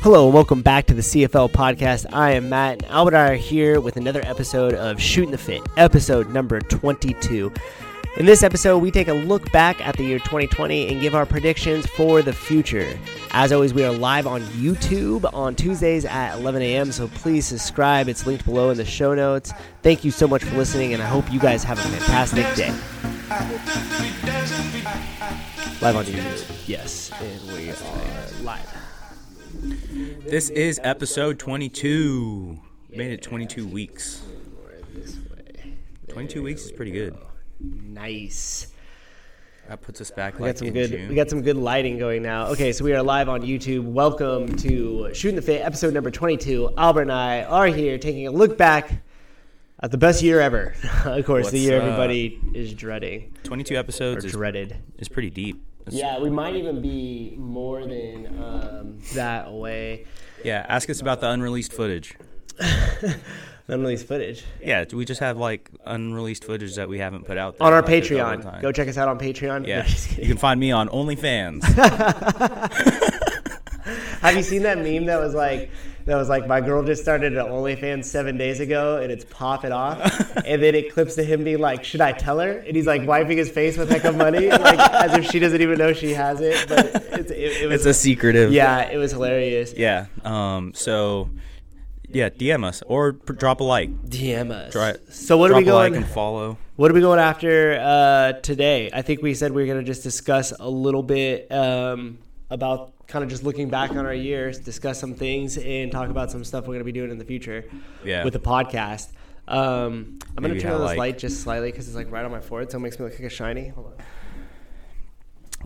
Hello and welcome back to the CFL podcast. I am Matt and Albert I are here with another episode of Shooting the Fit, episode number 22. In this episode, we take a look back at the year 2020 and give our predictions for the future. As always, we are live on YouTube on Tuesdays at 11 a.m., so please subscribe. It's linked below in the show notes. Thank you so much for listening, and I hope you guys have a fantastic day. Live on YouTube. Yes, and we are live. This is episode 22. Made it 22 weeks. 22 weeks is pretty good. Nice. That puts us back We like got some good. June. We got some good lighting going now. Okay, so we are live on YouTube. Welcome to Shooting the Fit, episode number twenty-two. Albert and I are here taking a look back at the best year ever. of course, the year up? everybody is dreading 22 or episodes is, dreaded. is pretty deep. It's- Yeah, we might even be more than um, that away. yeah, ask us about the unreleased footage. Unreleased footage Yeah, we just have like unreleased footage that we haven't put out there. on our Patreon. Go check us out on Patreon. Yeah, just you can find me on OnlyFans. Have you seen that meme that was like that was like my girl just started an OnlyFans seven days ago and it's popping off and then it clips to him being like, Should I tell her? And he's like wiping his face with like of money, like as if she doesn't even know she has it. But it's, it, it was it's a secretive. yeah, it was hilarious. Yeah. Um. So, yeah, DM us or pr- drop a like. DM us. Try So what are drop we a like going? and follow. What are we going after uh, today? I think we said we are going to just discuss a little bit um, about kind of just looking back on our years, discuss some things, and talk about some stuff we're going to be doing in the future Yeah. with the podcast. Um, I'm going to turn on this like- light just slightly because it's like right on my forehead, so it makes me look like a shiny. Hold on.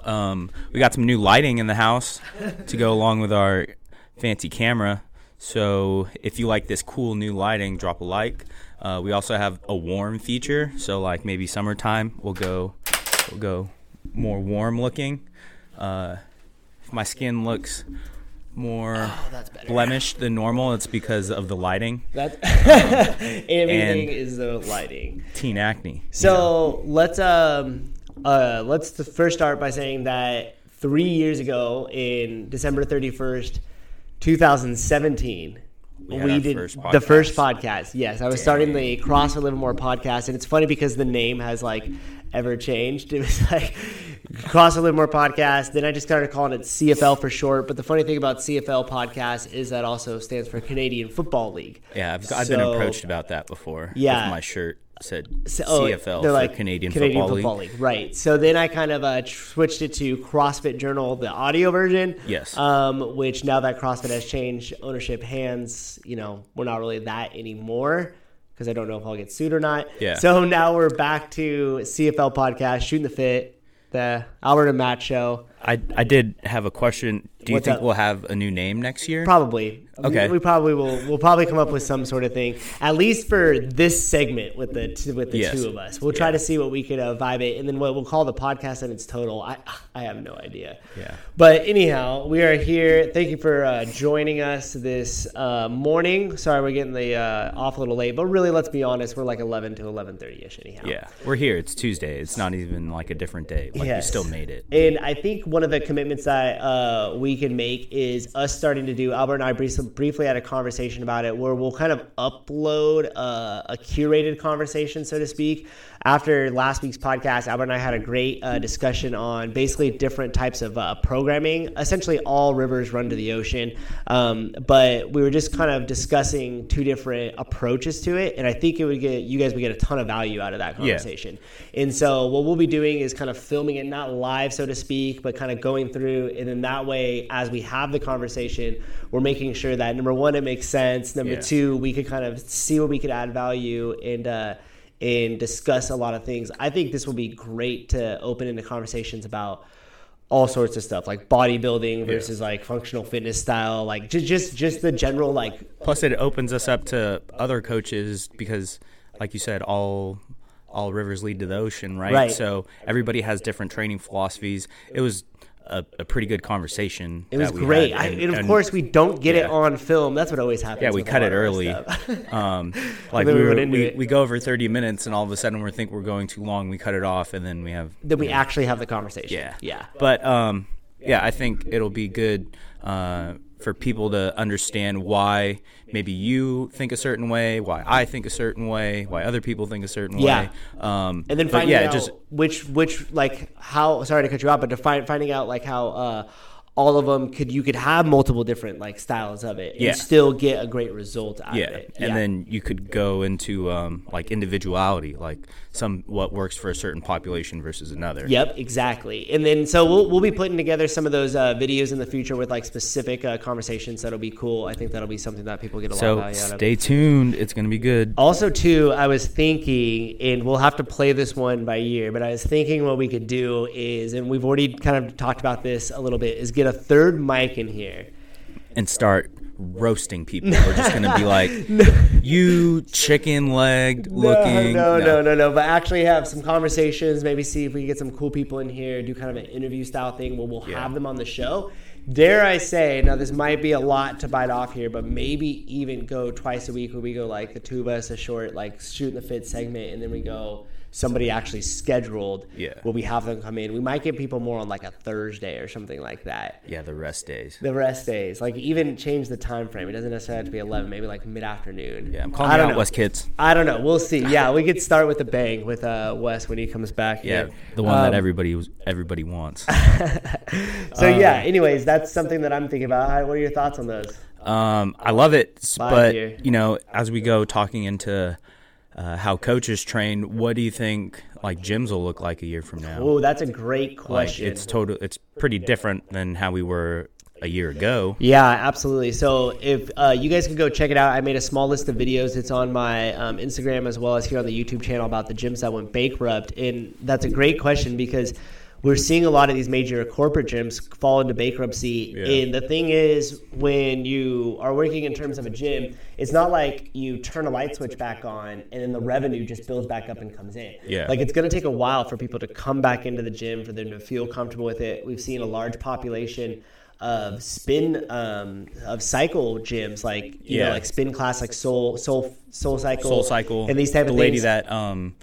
Um, we got some new lighting in the house to go along with our fancy camera. So if you like this cool new lighting, drop a like. Uh, we also have a warm feature, so like maybe summertime we'll go we'll go more warm looking. Uh, my skin looks more Oh, blemished than normal, it's because of the lighting. That's everything is the lighting. Teen acne. So let's um uh let's first start by saying that three years ago in December thirty first, two thousand seventeen. We We, did first the first podcast. Yes, I was starting the CrossFit Livermore podcast, and it's funny because the name has like ever changed. It was like CrossFit Livermore podcast. Then I just started calling it CFL for short. But the funny thing about CFL podcast is that also stands for Canadian Football League. Yeah, I've, I've been approached about that before. Yeah. My shirt said So- oh, CFL for like Canadian, Football, League. right? So then I kind of uh, switched it to CrossFit Journal, the audio version. Yes. Um, which now that CrossFit has changed ownership hands, you know, we're not really that anymore because I don't know if I'll get sued or not. Yeah. So now we're back to CFL podcast, shooting the fit, the Albert and Matt show. I, I did have a question. Do you What's think up? we'll have a new name next year? Probably. Okay. We, we probably will. We'll probably come up with some sort of thing, at least for this segment with the t- with the Yes. two of us. We'll try to see what we could uh, vibe it, and then what we'll call the podcast and its total. I I have no idea. Yeah. But anyhow, we are here. Thank you for uh, joining us this uh, morning. Sorry, we're getting the uh, off a little late, but really, let's be honest, we're like eleven to eleven thirty ish. Anyhow. Yeah, we're here. It's Tuesday. It's not even like a different day. Like Yes. we still made it. And I think one of the commitments that uh, we can make is us starting to do. Albert and I briefly, had a conversation about it, where we'll kind of upload uh, a curated conversation, so to speak. After last week's podcast, Albert and I had a great uh, discussion on basically different types of uh, programming. Essentially, all rivers run to the ocean, um, but we were just kind of discussing two different approaches to it, and I think it would get you guys would get a ton of value out of that Yeah. conversation. And so what we'll be doing is kind of filming it not live so to speak, but kind of going through and then that way as we have the conversation, we're making sure that number 1 it makes sense, number Yeah. 2 we could kind of see where we could add value and uh and discuss a lot of things. I think this will be great to open into conversations about all sorts of stuff like bodybuilding versus like functional fitness style, like just just just the general like Plus, it opens us up to other coaches because, like you said, all all rivers lead to the ocean, right? Right. So everybody has different training philosophies. It was a, a pretty good conversation. It was great. had, I, and, of course, we don't get it on film. That's what always happens. Yeah, we cut it early. Um, like we, we were, we, we go over 30 minutes, and all of a sudden we think we're going too long. We cut it off, and then we have then we actually have the conversation. yeah, yeah. But um, yeah, I think it'll be good uh, for people to understand why maybe you think a certain way, why I think a certain way, why other people think a certain Yeah. way. Um, and then finding yeah, out just which which like how sorry to cut you out, but to find finding out like how uh, all of them could you could have multiple different like styles of it and Yeah. still get a great result out yeah, of it. and then you could go into um, like individuality, like some what works for a certain population versus another. Yep, exactly. And then so we'll, we'll be putting together some of those uh, videos in the future with like specific uh, conversations. That'll be cool. I think that'll be something that people get a lot of So value out of. stay tuned. It's gonna be good. Also, too, I was thinking, and we'll have to play this one by year, but I was thinking what we could do is, and we've already kind of talked about this a little bit, is get a third mic in here. and start roasting people. We're just gonna be like, you chicken legged looking. No, no, no, no, no. But actually have some conversations. Maybe see if we can get some cool people in here. Do kind of an interview style thing where we'll Yeah. have them on the show. Dare I say? Now this might be a lot to bite off here, but maybe even go twice a week where we go like the two of us a short like shooting the fit segment, and then we go somebody actually scheduled. Yeah. Where we have them come in. We might get people more on like a Thursday or something like that. Yeah, the rest days. The rest days, like even change the time frame. It doesn't necessarily have to be eleven. Maybe like mid afternoon. Yeah, I'm calling I don't out, know. Wes Kitts. I don't know. We'll see. Yeah, we could start with a bang with uh, Wes when he comes back. Yeah, here. the one that Um, everybody was, everybody wants. So yeah. Anyways, that's something that I'm thinking about. What are your thoughts on those? Um, I love it, Five but you know, as we go talking into uh, how coaches train, what do you think like gyms will look like a year from now? Oh, that's a great like question. it's total. It's pretty different than how we were a year ago. Yeah, absolutely. So if uh, you guys could go check it out, I made a small list of videos. It's on my um, Instagram as well as here on the YouTube channel about the gyms that went bankrupt. And that's a great question because we're seeing a lot of these major corporate gyms fall into bankruptcy. Yeah. And the thing is, when you are working in terms of a gym, it's not like you turn a light switch back on and then the revenue just builds back up and comes in. Yeah. Like it's going to take a while for people to come back into the gym, for them to feel comfortable with it. We've seen a large population of spin um, of cycle gyms, like you know, Yeah. like spin class, like Soul Soul Soul Cycle, Soul Cycle and these type the of lady things. that um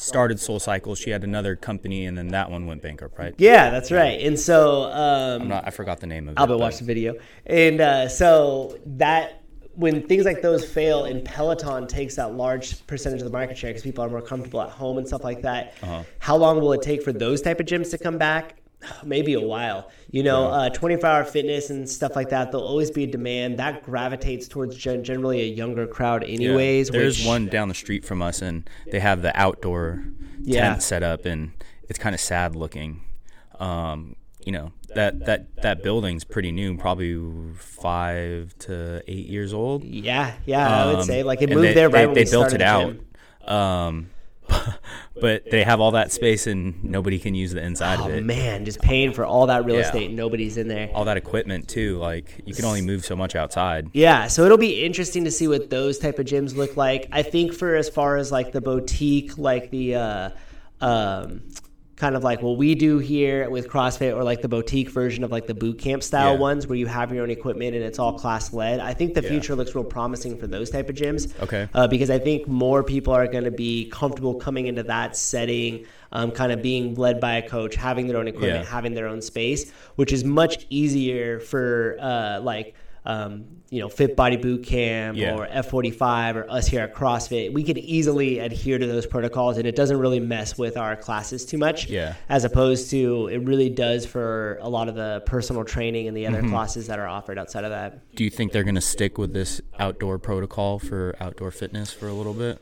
started Soul Cycle, she had another company, and then that one went bankrupt, right? yeah, that's right. And so um, I'm not, I forgot the name of it. Albert watched the video, and uh, so that when things like those fail, and Peloton takes that large percentage of the market share because people are more comfortable at home and stuff like that. Uh-huh. How long will it take for those type of gyms to come back? Maybe a while. You know, uh, 24 hour fitness and stuff like that. There'll always be a demand that gravitates towards gen- generally a younger crowd, Yeah. anyways. There's which, one down the street from us, and they have the outdoor Yeah. tent set up, and it's kind of sad looking. Um, you know that that that building's pretty new, probably five to eight years old. Yeah, yeah, I would Um, say like it moved they, there right they, when they built it out. Um, but they have all that space, and nobody can use the inside Oh of it. man, just paying for all that real Yeah. estate, and nobody's in there. All that equipment too. Like you can only move so much outside. Yeah, so it'll be interesting to see what those type of gyms look like. I think for as far as like the boutique, like the uh, um, kind of like what we do here with CrossFit, or like the boutique version of like the boot camp style Yeah. ones where you have your own equipment and it's all class led. I think the Yeah. future looks real promising for those type of gyms. Okay. uh, because I think more people are going to be comfortable coming into that setting. Um, kind of being led by a coach, having their own equipment, Yeah. having their own space, which is much easier for uh, like um, you know Fit Body Boot Camp Yeah. or F45 or us here at CrossFit. We could easily adhere to those protocols, and it doesn't really mess with our classes too much. Yeah. As opposed to it really does for a lot of the personal training and the other Mm-hmm. classes that are offered outside of that. Do you think they're gonna stick with this outdoor protocol for outdoor fitness for a little bit,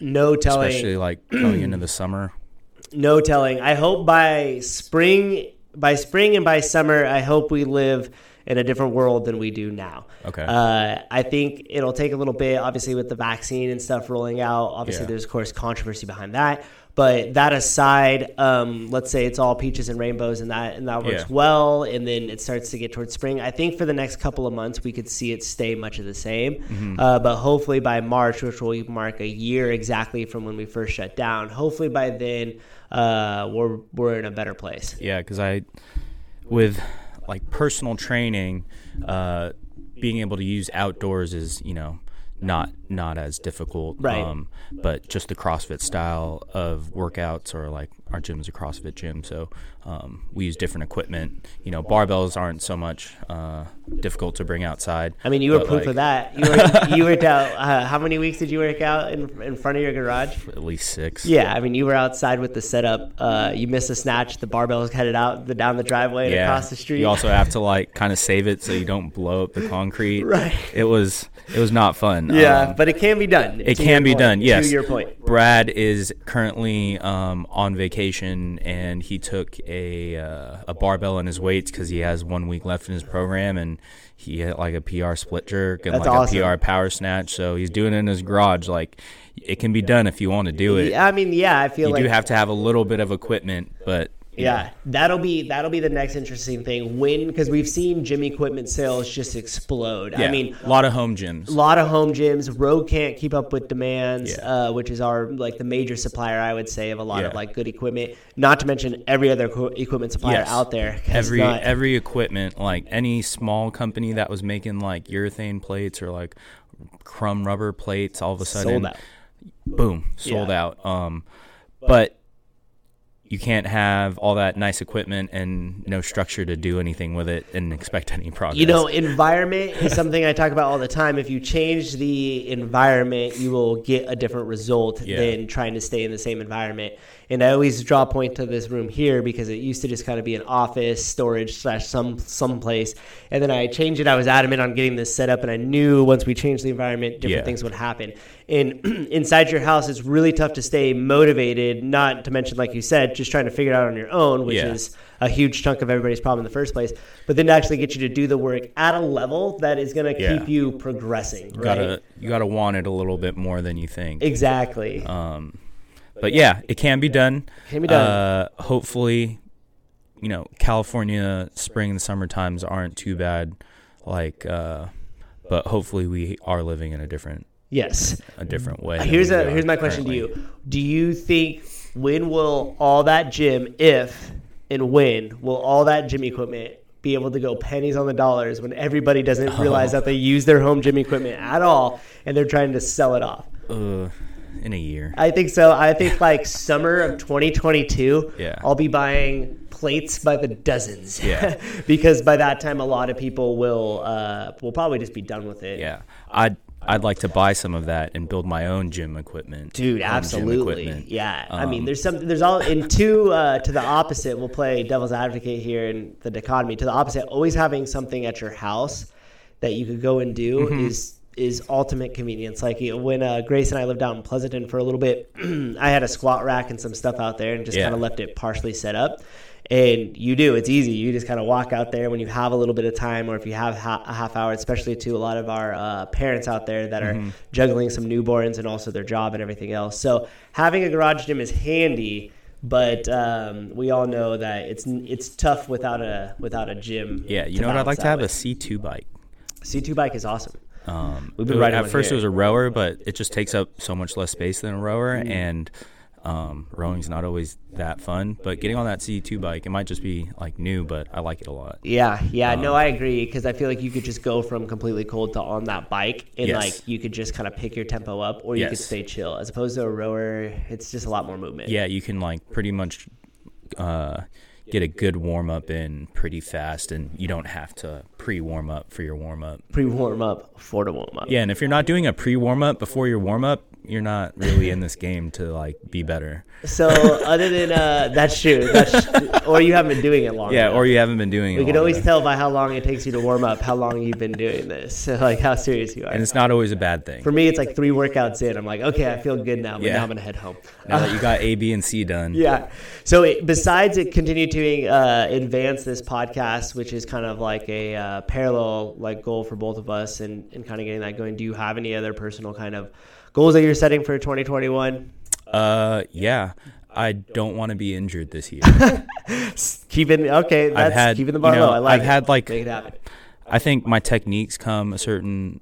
No telling. especially like going into the summer? No telling. I hope by spring, by spring and by summer, I hope we live in a different world than we do now. Okay. Uh, I think it'll take a little bit, obviously, with the vaccine and stuff rolling out. Obviously, Yeah. there's of course controversy behind that. But that aside, um, let's say it's all peaches and rainbows, and that and that works Yeah. well, and then it starts to get towards spring. I think for the next couple of months, we could see it stay much of the same. Mm-hmm. Uh, but hopefully by March, which will mark a year exactly from when we first shut down, hopefully by then uh, we're we're in a better place. Yeah, because I, with like personal training, uh, being able to use outdoors is you know not not as difficult. Right. Um, but just the CrossFit style of workouts, or like our gym is a CrossFit gym, so um, we use different equipment. You know, barbells aren't so much uh, difficult to bring outside. I mean, you were proof like, of that. You, were, you worked out. Uh, how many weeks did you work out in, in front of your garage? At least six. Yeah, I mean, you were outside with the setup. Uh, you missed a snatch. The barbell was headed out the, down the driveway and across the street. You also have to like kind of save it so you don't blow up the concrete. Right. It was it was not fun. yeah, Um, but it can be done. it can be point, done. Yes. To your point. Brad is currently um, on vacation, and he took a uh, a barbell in his weights because he has one week left in his program, and he hit like a PR split jerk and That's like awesome. a PR power snatch. So he's doing it in his garage. Like it can be done if you want to do it. I mean, yeah, I feel You like you do have to have a little bit of equipment, but Yeah, that'll be that'll be the next interesting thing. When because we've seen gym equipment sales just explode. Yeah, I mean, a lot of home gyms. a lot of home gyms. Rogue can't keep up with demands, Yeah. uh, which is our like the major supplier, I would say, of a lot of like good equipment. Not to mention every other co- equipment supplier Yes. out there. every not- every equipment like any small company that was making like urethane plates or like crumb rubber plates all of a sudden sold out. boom sold Yeah. out um but you can't have all that nice equipment and no structure to do anything with it and expect any progress You know, environment is something I talk about all the time. If you change the environment, you will get a different result Yeah. than trying to stay in the same environment. And I always draw a point to this room here because it used to just kind of be an office, storage slash some some place. And then I changed it. I was adamant on getting this set up, and I knew once we changed the environment, different Yeah. things would happen. And inside your house, it's really tough to stay motivated. Not to mention, like you said, just trying to figure it out on your own, which Yeah. is a huge chunk of everybody's problem in the first place. But then to actually get you to do the work at a level that is going to Yeah. keep you progressing. you right? gotta you gotta want it a little bit more than you think exactly. um but yeah it can be done Can be done. uh hopefully you know california spring and summer times aren't too bad like uh but hopefully we are living in a different yes. a different way Here's a here's my question currently. to you. Do you think when will all that gym, if and when will all that gym equipment be able to go pennies on the dollars when everybody doesn't realize Oh. that they use their home gym equipment at all and they're trying to sell it off? uh, in a year I think so. I think like summer of 2022, Yeah. I'll be buying plates by the dozens. Yeah. because by that time, a lot of people will uh, will probably just be done with it. yeah i'd i'd like to buy some of that and build my own gym equipment Dude, absolutely. equipment. Yeah. I mean, Um, there's some, there's all, in two, uh, to the opposite, we'll play devil's advocate here in the dichotomy. To the opposite, always having something at your house that you could go and do Mm-hmm. is, is ultimate convenience. Like when uh, Grace and I lived out in Pleasanton for a little bit, I had a squat rack and some stuff out there and just Yeah. kind of left it partially set up. And you do, it's easy. You just kind of walk out there when you have a little bit of time, or if you have ha- a half hour, especially to a lot of our uh, parents out there that are juggling some newborns and also their job and everything else. So having a garage gym is handy, but um, we all know that it's it's tough without a without a gym. yeah you know what i'd like to have a with. c2 bike C2 bike is awesome. Um, We've been riding at first, here. it was a rower, but it just takes up so much less space than a rower, Mm. and um, rowing's not always that fun. But getting on that C2 bike, it might just be like new, but I like it a lot. Yeah, yeah, no, Um, I agree because I feel like you could just go from completely cold to on that bike, and Yes. like you could just kind of pick your tempo up, or you could stay chill. As opposed to a rower, it's just a lot more movement. Yeah, you can like pretty much uh, get a good warm up in pretty fast, and you don't have to pre warm up for your warm up. pre warm up for the warm up. Yeah, and if you're not doing a pre warm up before your warm up, you're not really in this game to like be better. So other than uh, that's true, that's or you haven't been doing it long. Yeah, enough. or you haven't been doing it. we can always enough. tell by how long it takes you to warm up how long you've been doing this, like how serious you are. and it's not always a bad thing. For me, it's like three workouts in. I'm like, okay, I feel good now, but Yeah. now I'm gonna head home. now that you got A, B, and C done. Yeah. So it, besides it continue to uh, advance this podcast, which is kind of like a uh, parallel like goal for both of us, and, and kind of getting that going. Do you have any other personal kind of goals that you're setting for 2021? Uh, yeah. I don't want to be injured this year. Keeping okay, that's I've had keeping the bar you know, low. I like. I've had like it. I think my techniques come a certain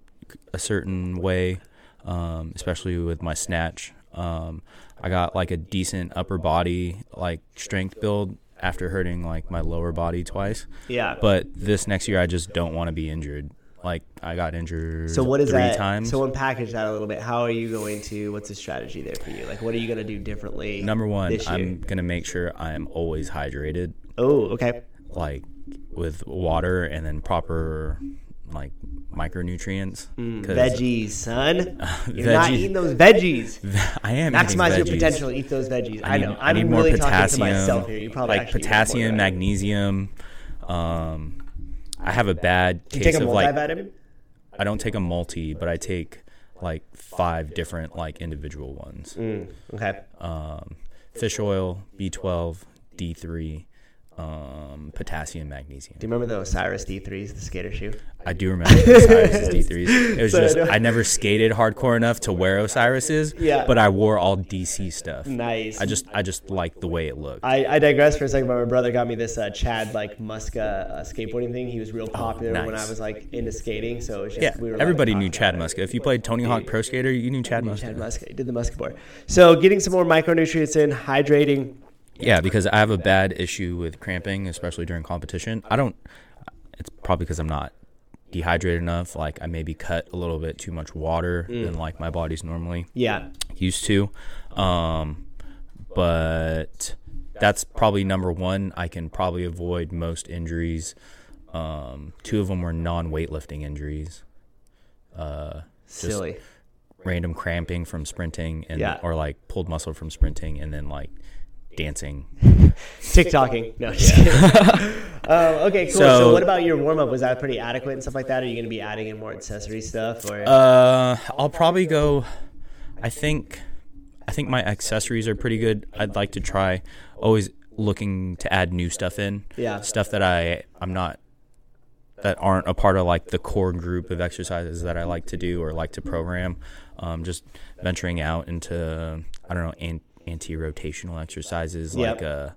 a certain way, um, especially with my snatch. Um, I got like a decent upper body like strength build after hurting like my lower body twice. Yeah. But this next year, I just don't want to be injured. Like I got injured. So what is three that? times. So unpackage that a little bit. How are you going to? What's the strategy there for you? Like, what are you going to do differently? Number one? I'm gonna make sure I'm always hydrated, Oh, okay. like with water and then proper like micronutrients. Mm, Veggies, son. You're not eating those veggies. I am Maximize your potential. Eat those veggies. I, need- know. I I'm need more really potassium. talking to myself here. You probably like actually eat more potassium, I magnesium. Um, I have a bad You case take a of like multivitamin. I don't take a multi, but I take like five different like individual ones. Mm, okay. Um, fish oil, B12, D3, um, potassium, magnesium. Do you remember the Osiris D3s, the skater shoe? I do remember Osiris's D3s. It was So just know- I never skated hardcore enough to wear Osiris's, Yeah. but I wore all DC stuff. Nice. I just I just liked the way it looked. I, I digress for a second, but my brother got me this uh, Chad like Muska uh, skateboarding thing. He was real popular when I Oh, was like into skating, so it was just, yeah, we were like, everybody talking knew Chad. Muska. If you played Tony Hawk Pro Skater, you knew Chad Muska. Chad Muska he did the Muska board. So getting some more micronutrients in, hydrating. Yeah, because I have a bad issue with cramping, especially during competition. I don't. It's probably because I'm not dehydrated enough. Like I maybe cut a little bit too much water Mm. than like my body's normally Yeah, used to. Um, but that's probably number one. I can probably avoid most injuries. Um, two of them were non-weightlifting injuries. Uh, silly. random cramping from sprinting and Yeah. or like pulled muscle from sprinting and then like dancing TikToking. No, just kidding. um, okay, cool. So, So- what about your warm up? Was that pretty adequate and stuff like that? Are you going to be adding in more accessory stuff? Or Uh, I'll probably go. I think, I think my accessories are pretty good. I'd like to try. Always looking to add new stuff in. Yeah. Stuff that I I'm not that aren't a part of like the core group of exercises that I like to do or like to program. Um, just venturing out into I don't know an, anti-rotational exercises Yep. like a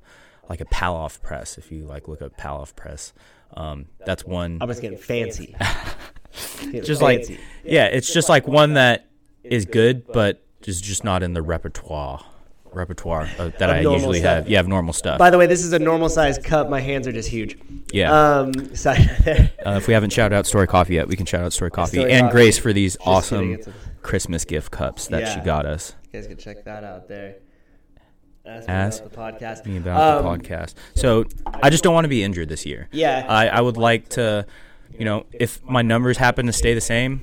like a Palloff press. If you like look up Palloff press, um, that's one I'm just getting fancy. Just fancy. like yeah, it's just like one that is good, but is just not in the repertoire repertoire uh, that I usually stuff. have. Yeah, have normal stuff. By the way, this is a normal size cup. My hands are just huge. yeah. Um, sorry. uh, if we haven't shouted out Story Coffee yet, we can shout out Story Coffee Story and Coffee. Grace for these kidding, awesome a- Christmas gift cups that she got us. you guys can check that out there. Ask me Ask about the podcast. Me about Um, the podcast. So I just don't want to be injured this year. Yeah. I, I would like to, you know, if my numbers happen to stay the same,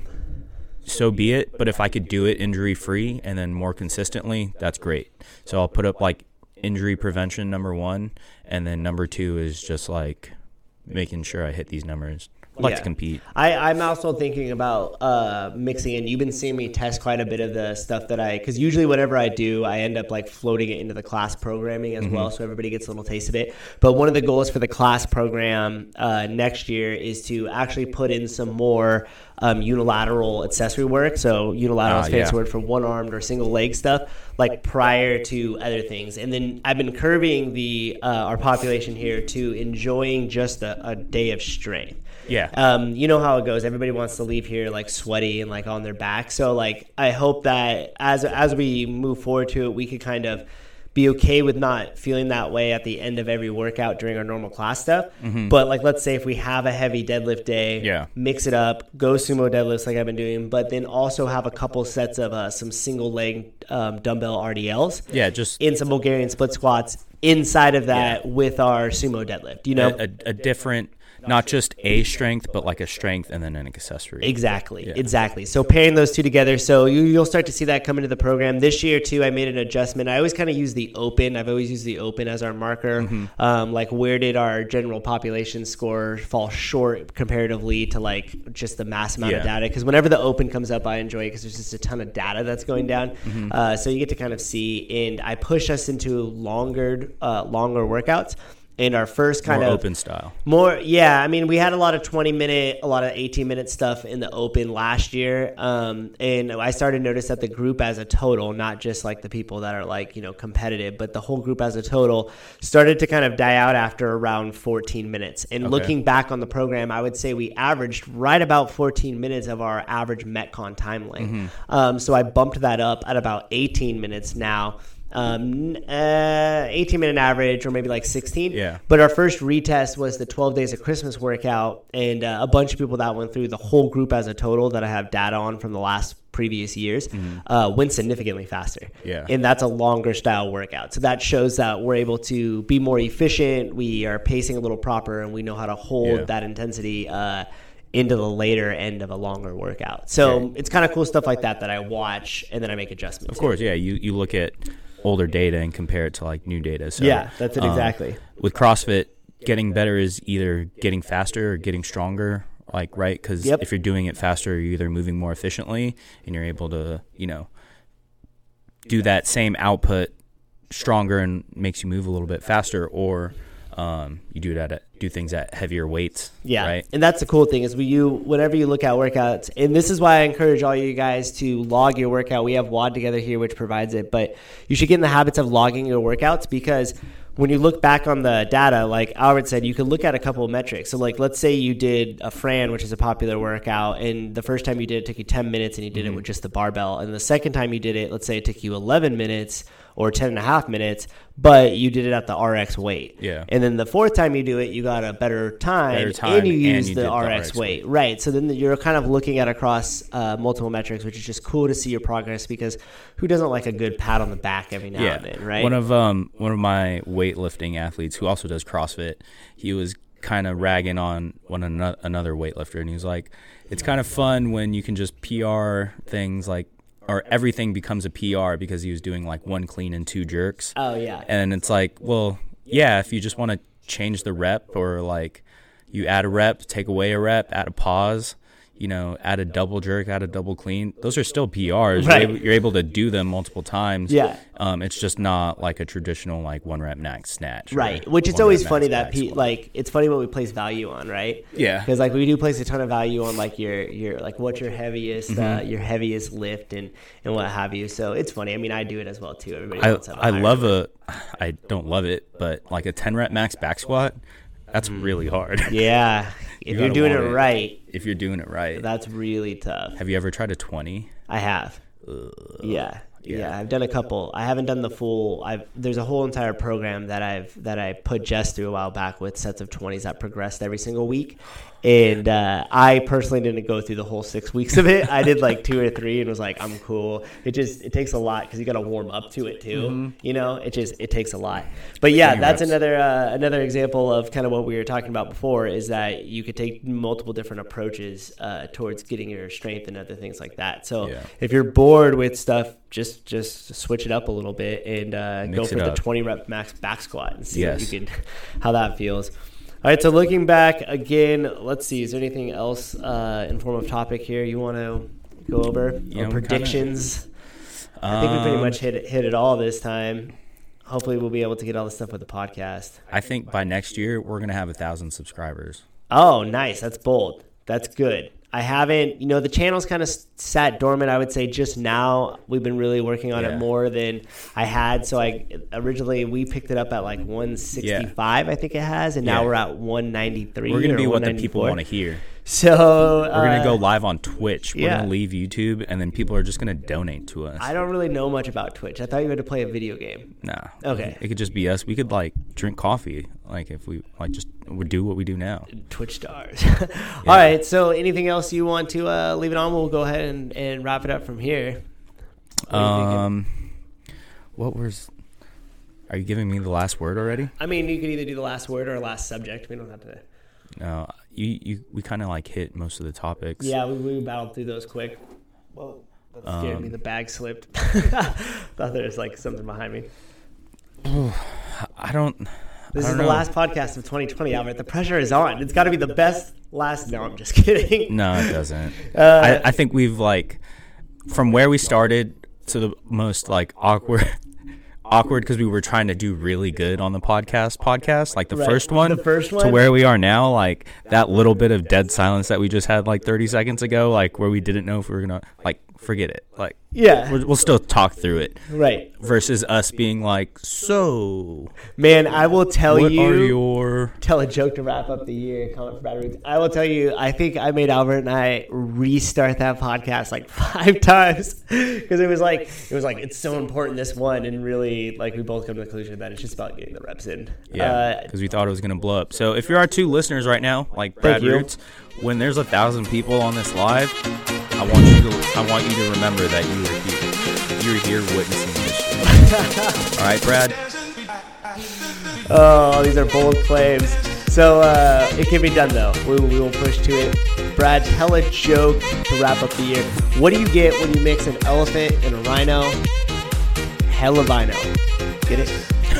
so be it. But if I could do it injury free and then more consistently, that's great. So I'll put up like injury prevention number one, and then number two is just like making sure I hit these numbers. Like Yeah. to compete. I, I'm also thinking about uh, mixing in. You've been seeing me test quite a bit of the stuff that I, because usually whatever I do, I end up like floating it into the class programming as well, so everybody gets a little taste of it. But one of the goals for the class program uh, next year is to actually put in some more um, unilateral accessory work. So unilateral Ah, is fancy yeah. word for one armed or single leg stuff, like prior to other things. And then I've been curbing the uh, our population here to enjoying just a, a day of strength. Yeah. Um, you know how it goes. Everybody wants to leave here like sweaty and like on their back. So like I hope that as as we move forward to it, we could kind of be okay with not feeling that way at the end of every workout during our normal class stuff. But like let's say if we have a heavy deadlift day, Mm-hmm. Yeah. mix it up, go sumo deadlifts like I've been doing, but then also have a couple sets of uh, some single leg um, dumbbell RDLs Yeah, just in some Bulgarian split squats inside of that with our sumo deadlift. You know, a, a, a different, not just a strength, but like a strength and then an accessory. Exactly, exactly. So pairing those two together, so you, you'll start to see that come into the program this year too. I made an adjustment. I always kind of use the open. I've always used the open as our marker. Um, like where did our general population score fall short comparatively to like just the mass amount of data? Because whenever the open comes up, I enjoy because there's just a ton of data that's going down. Uh, so you get to kind of see, and I push us into longer, uh, longer workouts. And our first kind More of open style. more, yeah. I mean, we had a lot of 20 minute, a lot of 18 minute stuff in the open last year. Um, and I started to notice that the group as a total, not just like the people that are like, you know, competitive, but the whole group as a total started to kind of die out after around 14 minutes. And looking back on the program, I would say we averaged right about 14 minutes of our average Metcon time length. Um, so I bumped that up at about 18 minutes now. Um, uh, 18 minute average or maybe like 16. Yeah. But our first retest was the 12 days of Christmas workout, and uh, a bunch of people that went through the whole group as a total that I have data on from the last previous years uh, went significantly faster. Mm-hmm. Yeah. And that's a longer style workout. So that shows that we're able to be more efficient. We are pacing a little proper, and we know how to hold Yeah. that intensity. Uh, into the later end of a longer workout. So it's kind of cool stuff like that that I watch and then I make adjustments. Of course, yeah. You you look at older data and compare it to like new data. So Yeah, that's it um, exactly. with CrossFit, getting better is either getting faster or getting stronger. Like right, because Yep. if you're doing it faster, you're either moving more efficiently and you're able to, you know, do that same output stronger and makes you move a little bit faster, or um, you do it at a, do things at heavier weights. Yeah, right. and that's the cool thing is we you whenever you look at workouts, and this is why I encourage all you guys to log your workout. We have WOD together here, which provides it, but you should get in the habits of logging your workouts because when you look back on the data, like Albert said, you can look at a couple of metrics. So, like, let's say you did a Fran, which is a popular workout, and the first time you did it took you 10 minutes and you did it with just the barbell. And the second time you did it, let's say it took you 11 minutes or 10 and a half minutes, but you did it at the RX weight. Yeah. And then the fourth time you do it, you got a better time, Better time, and you use the the RX, RX weight. Right. So then you're kind of looking at across uh, multiple metrics, which is just cool to see your progress because who doesn't like a good pat on the back every now and then, right? One of um one of my weightlifting athletes who also does CrossFit, he was kind of ragging on one another weightlifter, and he was like, "It's kind of fun when you can just PR things like." Or everything becomes a PR because he was doing like one clean and two jerks. oh, yeah. And it's like, well, yeah, if you just want to change the rep or like you add a rep, take away a rep, add a pause, you know, add a double jerk, add a double clean, those are still PRs. Right. You're, able, you're able to do them multiple times. Yeah. Um, it's just not like a traditional like one rep max snatch. Right, which it's always funny that pe- like it's funny what we place value on, right? Yeah. because like we do place a ton of value on like your your like what's your heaviest Mm-hmm. uh, your heaviest lift and and what have you. So it's funny. I mean, I do it as well too. Everybody I, else have a I love a, I don't love it, but like a 10 rep max back squat, that's really hard. Yeah, if You are doing it right, if you're doing it right. that's really tough. Have you ever tried a 20? I have. yeah. yeah. yeah. I've done a couple. I haven't done the full. I've there's a whole entire program that I've that I put Jess through a while back with sets of twenties that progressed every single week, and uh, I personally didn't go through the whole six weeks of it. I did like two or three and was like, I'm cool. It just it takes a lot because you got to warm up to it too. You know, it just it takes a lot. But yeah, that's another uh, another example of kind of what we were talking about before is that you could take multiple different approaches uh, towards getting your strength and other things like that. So Yeah. if you're bored with stuff, just just switch it up a little bit and uh, go for the 20 rep max back squat and see Yes. can, how that feels. All right, so looking back again, let's see. Is there anything else uh, in form of topic here you want to go over? Know, we kinda- predictions? I think we pretty Um, much hit it, hit it all this time. Hopefully, we'll be able to get all this stuff with the podcast. I think by next year we're gonna have a thousand subscribers. Oh, nice. That's bold. That's good. I haven't, you know, the channel's kind of sat dormant. I would say just now we've been really working on Yeah. it more than I had. So I originally we picked it up at like 165, I think it has, and now Yeah. we're at 193. We're gonna be what the people want to hear. So We're gonna uh, go live on Twitch. We're yeah. gonna leave YouTube, and then people are just gonna donate to us. I don't really know much about Twitch. I thought you had to play a video game. Nah. Okay. It could just be us. We could like drink coffee, like if we like just would do what we do now. Twitch stars. All right. So anything else you want to uh, leave it on? We'll go ahead and, and wrap it up from here. What are you thinking? Um, what was? Are you giving me the last word already? I mean, you could either do the last word or last subject. We don't have to. No. You you we kind of like hit most of the topics. Yeah, we, we battled through those quick. Whoa, that scared me. Um, The bag slipped. Thought there was like something behind me. I don't. This I is don't the know. last podcast of 2020, Albert. The pressure is on. It's got to be the best last. No, I'm just kidding. No, it doesn't. Uh, I, I think we've like from where we started to the most like awkward awkward because we were trying to do really good on the podcast podcast like the Right. first one The first one to where we are now like that little bit of dead silence that we just had like 30 seconds ago like where we didn't know if we were gonna like forget it. Like, Yeah. we'll, we'll still talk through it. Right. Versus us being like, so Man, I will tell what you. are your tell a joke to wrap up the year. Comment for Bad Roots. I will tell you. I think I made Albert and I restart that podcast like five times because it was like it was like it's so important this one, and really like we both come to the conclusion that it's just about getting the reps in. Yeah, Uh, because we thought it was gonna blow up. So if you're our two listeners right now, like Brad you. Roots, when there's a thousand people on this live, I want you to I want you to remember that you were here. You're here witnessing this. All right, Brad. oh, these are bold claims. So uh, it can be done though. We, we will push to it. Brad, tell a joke to wrap up the year. What do you get when you mix an elephant and a rhino? Hella vino. Get it?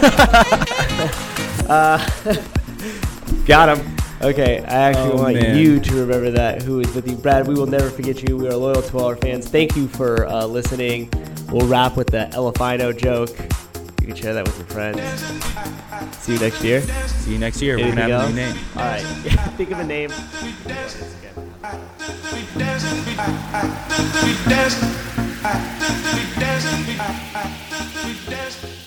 uh, got him. Okay, I actually Oh, want man. you to remember that. Who is with you, Brad? We will never forget you. We are loyal to all our fans. Thank you for uh, listening. We'll wrap with the Elefino joke. You can share that with your friends. See you next year. See you next year. We're gonna have else? a new name. All right. Think of a name. We dance, we dance, we dance,